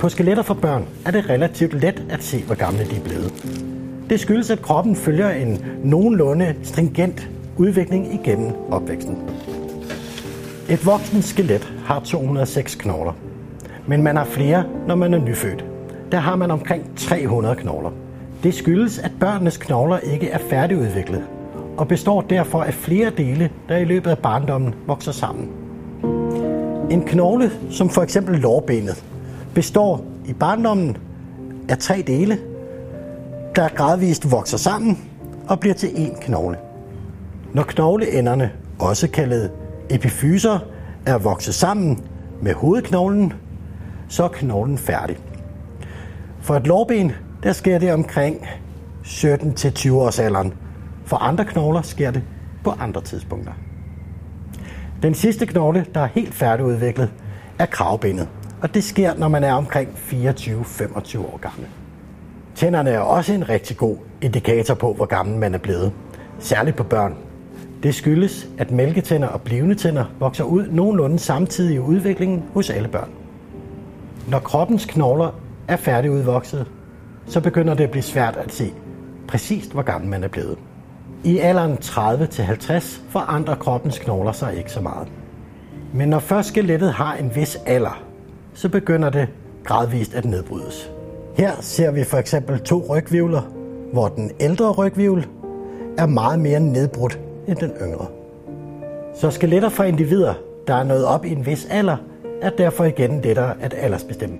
På skeletter for børn er det relativt let at se, hvor gamle de er blevet. Det skyldes, at kroppen følger en nogenlunde stringent udvikling igennem opvæksten. Et voksen skelet har 206 knogler, men man har flere, når man er nyfødt. Der har man omkring 300 knogler. Det skyldes, at børnenes knogler ikke er færdigudviklet, og består derfor af flere dele, der i løbet af barndommen vokser sammen. En knogle, som for eksempel lårbenet, består i barndommen af tre dele, der gradvist vokser sammen og bliver til én knogle. Når knogleenderne, også kaldet epifyser, er vokset sammen med hovedknoglen, så er knoglen færdig. For et lårben, der sker det omkring 17-20 års alderen. For andre knogler sker det på andre tidspunkter. Den sidste knogle, der er helt færdigudviklet, er kravbenet. Og det sker, når man er omkring 24-25 år gammel. Tænderne er også en rigtig god indikator på, hvor gammel man er blevet. Særligt på børn. Det skyldes, at mælketænder og blivende tænder vokser ud nogenlunde samtidig i udviklingen hos alle børn. Når kroppens knogler er færdigudvokset, så begynder det at blive svært at se præcist, hvor gammel man er blevet. I alderen 30-50 forandrer kroppens knogler sig ikke så meget. Men når først skelettet har en vis alder, så begynder det gradvist at nedbrydes. Her ser vi for eksempel to rygvivler, hvor den ældre rygvivl er meget mere nedbrudt end den yngre. Så skeletter for individer, der er nået op i en vis alder, er derfor igen lettere at aldersbestemme.